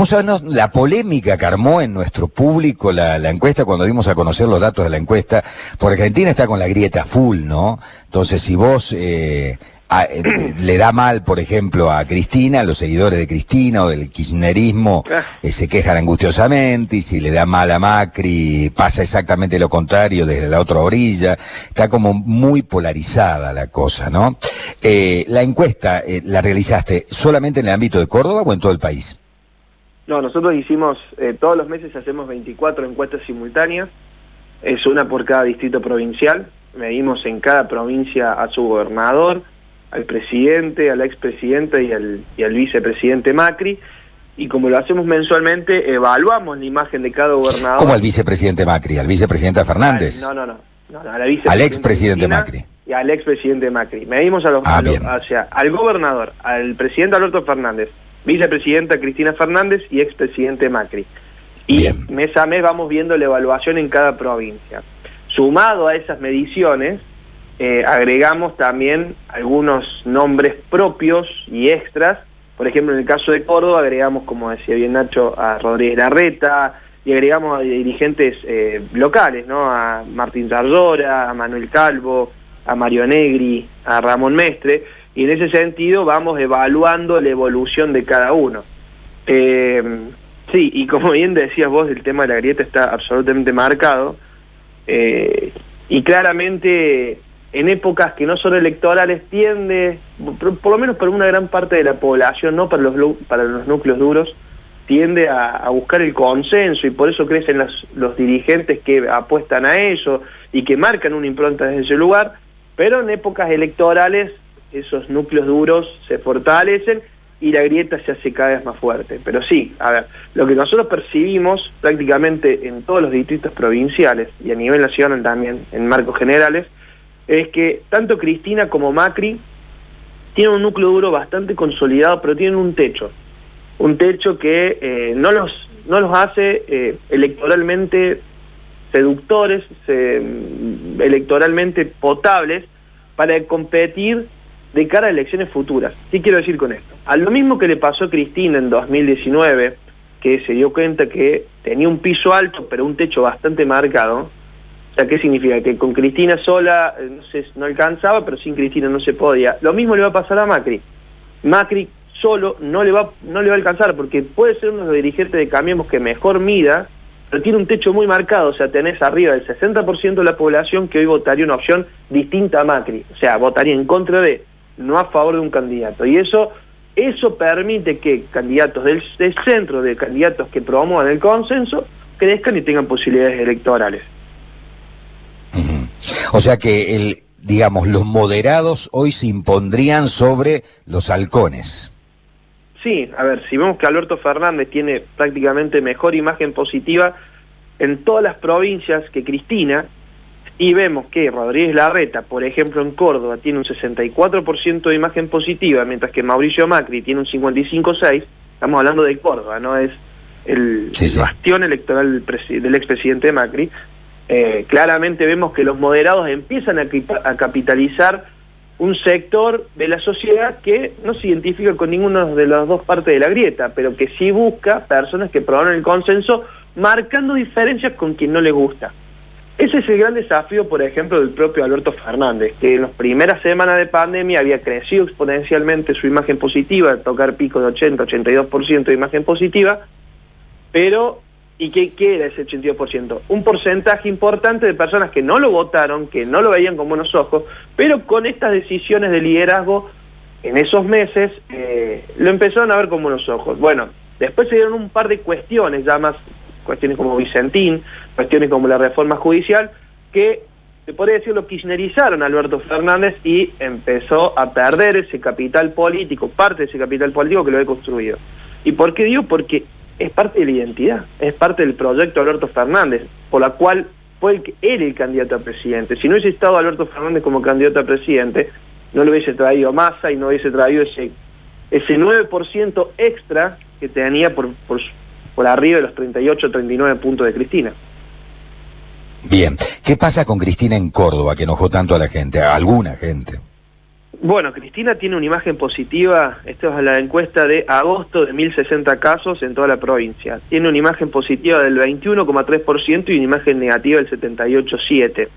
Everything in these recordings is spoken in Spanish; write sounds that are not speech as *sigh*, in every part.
vos sabés la polémica que armó en nuestro público la, la, encuesta cuando dimos a conocer los datos de la encuesta, porque Argentina está con la grieta full, ¿no? Entonces, si vos eh, eh, *clears throat* le da mal, por ejemplo, a Cristina, los seguidores de Cristina o del kirchnerismo ah. eh, se quejan angustiosamente, y si le da mal a Macri, pasa exactamente lo contrario desde la otra orilla. Está como muy polarizada la cosa, ¿no? Eh, la encuesta, ¿la realizaste solamente en el ámbito de Córdoba o en todo el país? No, nosotros hicimos, todos los meses hacemos 24 encuestas simultáneas, es una por cada distrito provincial, medimos en cada provincia a su gobernador, al presidente, al expresidente y al, y al vicepresidente Macri, y como lo hacemos mensualmente, evaluamos la imagen de cada gobernador. ¿Cómo al vicepresidente Macri? ¿Al vicepresidente Fernández? no, no, no. al expresidente Macri. Y al expresidente Macri. Medimos a los, ah, al gobernador, al presidente Alberto Fernández, vicepresidenta Cristina Fernández y expresidente Macri. Y mes a mes vamos viendo la evaluación en cada provincia. Sumado a esas mediciones, eh, agregamos también algunos nombres propios y extras. Por ejemplo, en el caso de Córdoba agregamos, como decía bien Nacho, a Rodríguez Larreta y agregamos a dirigentes eh, locales, ¿no? A Martín Zarzora, a Manuel Calvo, a Mario Negri, a Ramón Mestre. Y en ese sentido vamos evaluando la evolución de cada uno. Eh, sí, y como bien decías vos, el tema de la grieta está absolutamente marcado. y claramente en épocas que no son electorales tiende, por, lo menos para una gran parte de la población, no para los, para los núcleos duros, tiende a, buscar el consenso y por eso crecen los dirigentes que apuestan a eso y que marcan una impronta desde ese lugar, pero en épocas electorales esos núcleos duros se fortalecen y la grieta se hace cada vez más fuerte. Pero sí, a ver, lo que nosotros percibimos prácticamente en todos los distritos provinciales y a nivel nacional también, en marcos generales, es que tanto Cristina como Macri tienen un núcleo duro bastante consolidado, pero tienen un techo. Un techo que eh, no, los, no los hace eh, electoralmente seductores, mm, electoralmente potables, para competir de cara a elecciones futuras. ¿Qué quiero decir con esto? A lo mismo que le pasó a Cristina en 2019, que se dio cuenta que tenía un piso alto, pero un techo bastante marcado, o sea, ¿qué significa? Que con Cristina sola eh, no, se, no alcanzaba, pero sin Cristina no se podía. Lo mismo le va a pasar a Macri. Macri solo no le va, no le va a alcanzar, porque puede ser uno de los dirigentes de Cambiemos que mejor mida, pero tiene un techo muy marcado, o sea, tenés arriba del 60% de la población que hoy votaría una opción distinta a Macri, o sea, votaría en contra de, no a favor de un candidato. Y eso, eso permite que candidatos del, del centro, de candidatos que promuevan el consenso, crezcan y tengan posibilidades electorales. O sea que el, digamos, los moderados hoy se impondrían sobre los halcones. Sí, a ver, si vemos que Alberto Fernández tiene prácticamente mejor imagen positiva en todas las provincias que Cristina, y vemos que Rodríguez Larreta, por ejemplo en Córdoba, tiene un 64% de imagen positiva, mientras que Mauricio Macri tiene un 55,6%, estamos hablando de Córdoba, no es el bastión electoral del, expresidente Macri, eh, claramente vemos que los moderados empiezan a, capitalizar un sector de la sociedad que no se identifica con ninguna de las dos partes de la grieta, pero que sí busca personas que probaron el consenso marcando diferencias con quien no le gusta. Ese es el gran desafío, por ejemplo, del propio Alberto Fernández, que en las primeras semanas de pandemia había crecido exponencialmente su imagen positiva, tocar pico de 80-82% de imagen positiva, pero ¿Y qué, era ese 82%? Un porcentaje importante de personas que no lo votaron, que no lo veían con buenos ojos, pero con estas decisiones de liderazgo en esos meses eh, lo empezaron a ver con buenos ojos. Bueno, después se dieron un par de cuestiones, ya más cuestiones como Vicentín, cuestiones como la reforma judicial, que se podría decir lo kirchnerizaron a Alberto Fernández y empezó a perder ese capital político, parte de ese capital político que lo he construido. ¿Y por qué digo? Porque es parte de la identidad, es parte del proyecto Alberto Fernández, por la cual fue él el candidato a presidente. Si no hubiese estado Alberto Fernández como candidato a presidente, no lo hubiese traído masa y no hubiese traído ese, ese 9% extra que tenía por, por, por arriba de los 38, 39 puntos de Cristina. Bien, ¿qué pasa con Cristina en Córdoba que enojó tanto a la gente, a alguna gente? Bueno, Cristina tiene una imagen positiva, esta es la encuesta de agosto de 1060 casos en toda la provincia. Tiene una imagen positiva del 21,3% y una imagen negativa del 78,7%.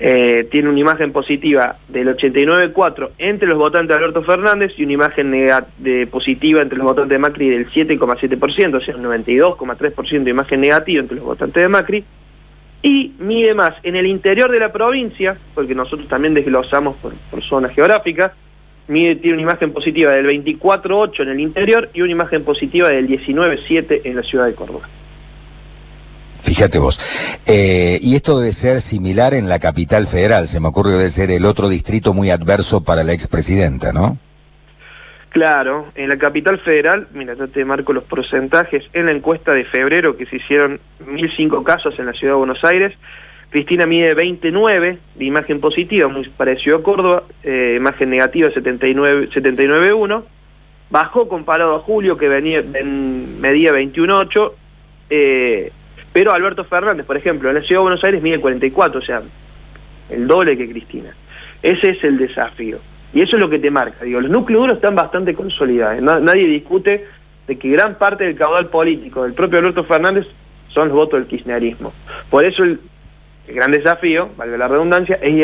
Eh, tiene una imagen positiva del 89,4% entre los votantes de Alberto Fernández y una imagen de positiva entre los votantes de Macri del 7,7%, o sea, un 92,3% de imagen negativa entre los votantes de Macri y mide más en el interior de la provincia, porque nosotros también desglosamos por, por zona geográfica, mide, tiene una imagen positiva del 24.8 en el interior y una imagen positiva del 19.7 en la ciudad de Córdoba. Fíjate vos. Eh, y esto debe ser similar en la capital federal, se me ocurre que debe ser el otro distrito muy adverso para la expresidenta, ¿no? Claro, en la capital federal, mira, yo te marco los porcentajes, en la encuesta de febrero que se hicieron 1.005 casos en la ciudad de Buenos Aires, Cristina mide 29 de imagen positiva, muy parecido a Córdoba, eh, imagen negativa 79,1, 79, bajó comparado a Julio que venía, medía 21,8, eh, pero Alberto Fernández, por ejemplo, en la ciudad de Buenos Aires mide 44, o sea, el doble que Cristina. Ese es el desafío. Y eso es lo que te marca. Digo, los núcleos duros están bastante consolidados. nadie discute de que gran parte del caudal político del propio Alberto Fernández son los votos del kirchnerismo. Por eso el, gran desafío, valga la redundancia, es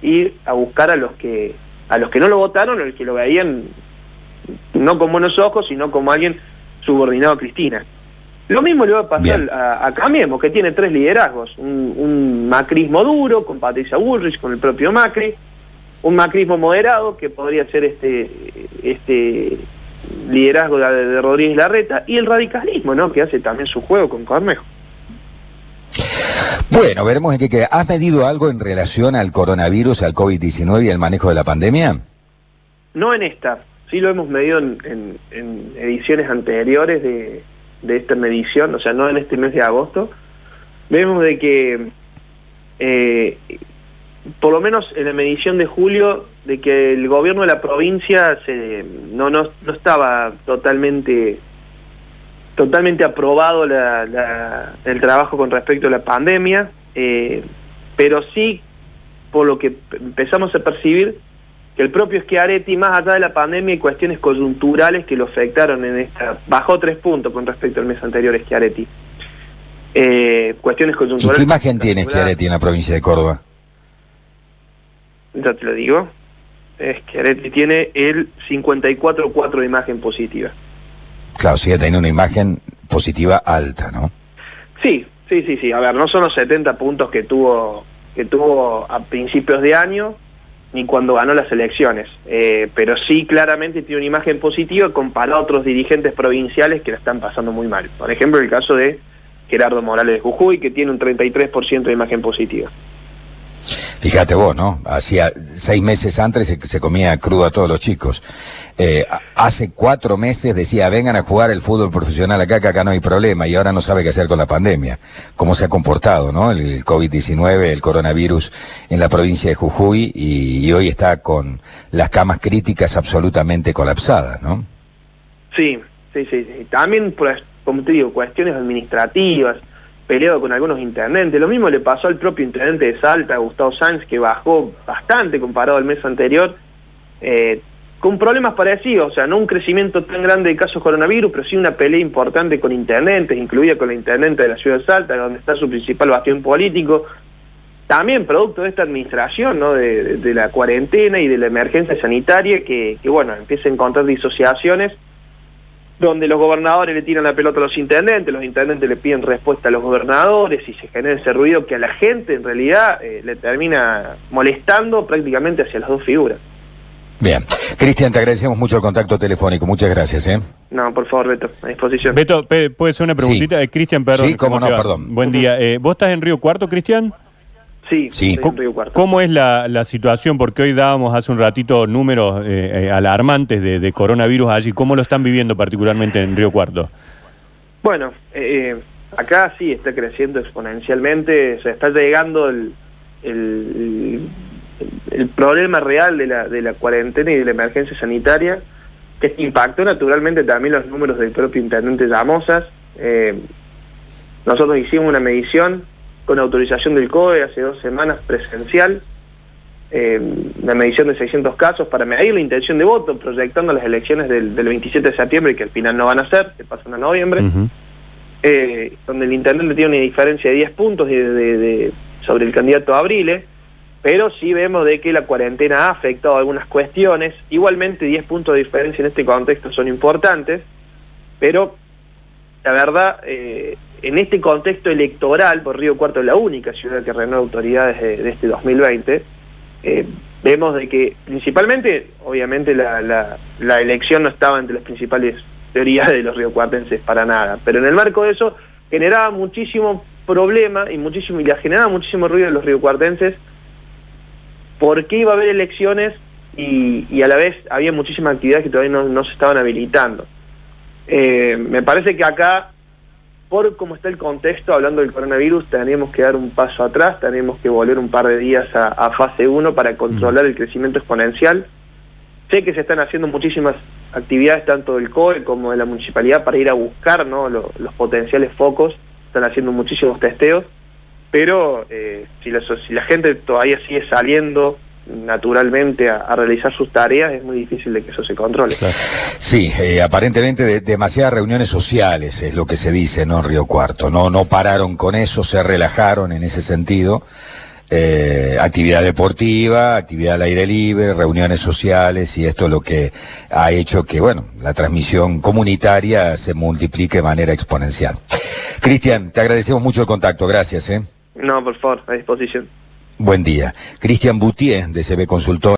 ir, a buscar a los que a los que no lo votaron, o los que lo veían no con buenos ojos, sino como alguien subordinado a Cristina. Lo mismo le va a pasar a, a, Cambiemos, que tiene tres liderazgos. Un, un, macrismo duro, con Patricia Bullrich, con el propio Macri, un macrismo moderado, que podría ser este, este liderazgo de, Rodríguez Larreta, y el radicalismo, ¿no? que hace también su juego con Cornejo. Bueno, veremos en qué queda. ¿Has medido algo en relación al coronavirus, al COVID-19 y al manejo de la pandemia? No en esta, sí lo hemos medido en, ediciones anteriores de, esta medición, o sea, no en este mes de agosto. Vemos de que eh, por lo menos en la medición de julio, de que el gobierno de la provincia se, no, no, estaba totalmente totalmente aprobado el trabajo con respecto a la pandemia, eh, pero sí, por lo que empezamos a percibir, que el propio Schiaretti, más allá de la pandemia y cuestiones coyunturales que lo afectaron en esta, bajó tres puntos con respecto al mes anterior Schiaretti. Eh, cuestiones coyunturales. ¿Qué imagen tiene Schiaretti en la provincia de Córdoba? ya te lo digo, es que Areti tiene el 54.4 de imagen positiva. Claro, sigue teniendo una imagen positiva alta, ¿no? Sí, sí, sí, sí. A ver, no son los 70 puntos que tuvo, que tuvo a principios de año, ni cuando ganó las elecciones, eh, pero sí claramente tiene una imagen positiva comparado a otros dirigentes provinciales que la están pasando muy mal. Por ejemplo, el caso de Gerardo Morales de Jujuy, que tiene un 33% de imagen positiva. Fíjate vos, ¿no? Hacía seis meses antes se, se comía crudo a todos los chicos. Eh, hace cuatro meses decía, vengan a jugar el fútbol profesional acá, que acá no hay problema, y ahora no sabe qué hacer con la pandemia. Cómo se ha comportado, ¿no? El COVID-19, el coronavirus en la provincia de Jujuy, y, hoy está con las camas críticas absolutamente colapsadas, ¿no? Sí, sí, sí. También, pues, como te digo, cuestiones administrativas, peleado con algunos intendentes. Lo mismo le pasó al propio intendente de Salta, Gustavo Sáenz, que bajó bastante comparado al mes anterior, eh, con problemas parecidos, o sea, no un crecimiento tan grande de casos coronavirus, pero sí una pelea importante con intendentes, incluida con la intendente de la ciudad de Salta, donde está su principal bastión político. También producto de esta administración, ¿no? de, la cuarentena y de la emergencia sanitaria, que, bueno, empieza a encontrar disociaciones donde los gobernadores le tiran la pelota a los intendentes, los intendentes le piden respuesta a los gobernadores y se genera ese ruido que a la gente en realidad eh, le termina molestando prácticamente hacia las dos figuras. Bien. Cristian, te agradecemos mucho el contacto telefónico. Muchas gracias. ¿eh? No, por favor, Beto, a disposición. Beto, ¿puede ser una preguntita? Eh, Cristian, perdón. Sí, cómo no, perdón. Buen día. Eh, ¿Vos estás en Río Cuarto, Cristian? Sí, sí. ¿Cómo, es la, situación? Porque hoy dábamos hace un ratito números eh, eh, alarmantes de, coronavirus allí. ¿Cómo lo están viviendo particularmente en Río Cuarto? Bueno, eh, acá sí está creciendo exponencialmente, se está llegando el, el, problema real de la, de la cuarentena y de la emergencia sanitaria, que impactó naturalmente también los números del propio intendente Llamosas. nosotros hicimos una medición con autorización del COE hace dos semanas presencial. Eh, una medición de 600 casos para medir la intención de voto, proyectando las elecciones del, 27 de septiembre, que al final no van a ser, que pasan a noviembre, eh, donde el intendente tiene una diferencia de 10 puntos de, sobre el candidato Abriles, pero sí vemos de que la cuarentena ha afectado algunas cuestiones. Igualmente 10 puntos de diferencia en este contexto son importantes, pero la verdad, eh, en este contexto electoral, por Río Cuarto es la única ciudad que renueva autoridades de, este 2020, eh, vemos de que principalmente, obviamente la, elección no estaba entre las principales teorías de los riocuartenses para nada, pero en el marco de eso generaba muchísimo problema y muchísimo y generaba muchísimo ruido de los riocuartenses porque iba a haber elecciones y, a la vez había muchísimas actividades que todavía no se estaban habilitando. Eh, me parece que acá, por cómo está el contexto, hablando del coronavirus, tenemos que dar un paso atrás, tenemos que volver un par de días a, fase 1 para controlar el crecimiento exponencial. Sé que se están haciendo muchísimas actividades, tanto del COE como de la municipalidad, para ir a buscar los potenciales focos, están haciendo muchísimos testeos, pero eh, si, la gente todavía sigue saliendo naturalmente a, realizar sus tareas, es muy difícil de que eso se controle. Sí, eh, aparentemente demasiadas reuniones sociales es lo que se dice, ¿no? Río Cuarto. No, no pararon con eso, se relajaron en ese sentido. Eh, actividad deportiva, actividad al aire libre, reuniones sociales y esto es lo que ha hecho que, bueno, la transmisión comunitaria se multiplique de manera exponencial. Cristian, te agradecemos mucho el contacto, gracias. ¿eh? No, por favor, a disposición. Buen día. Cristian Boutier, de CB Consultor.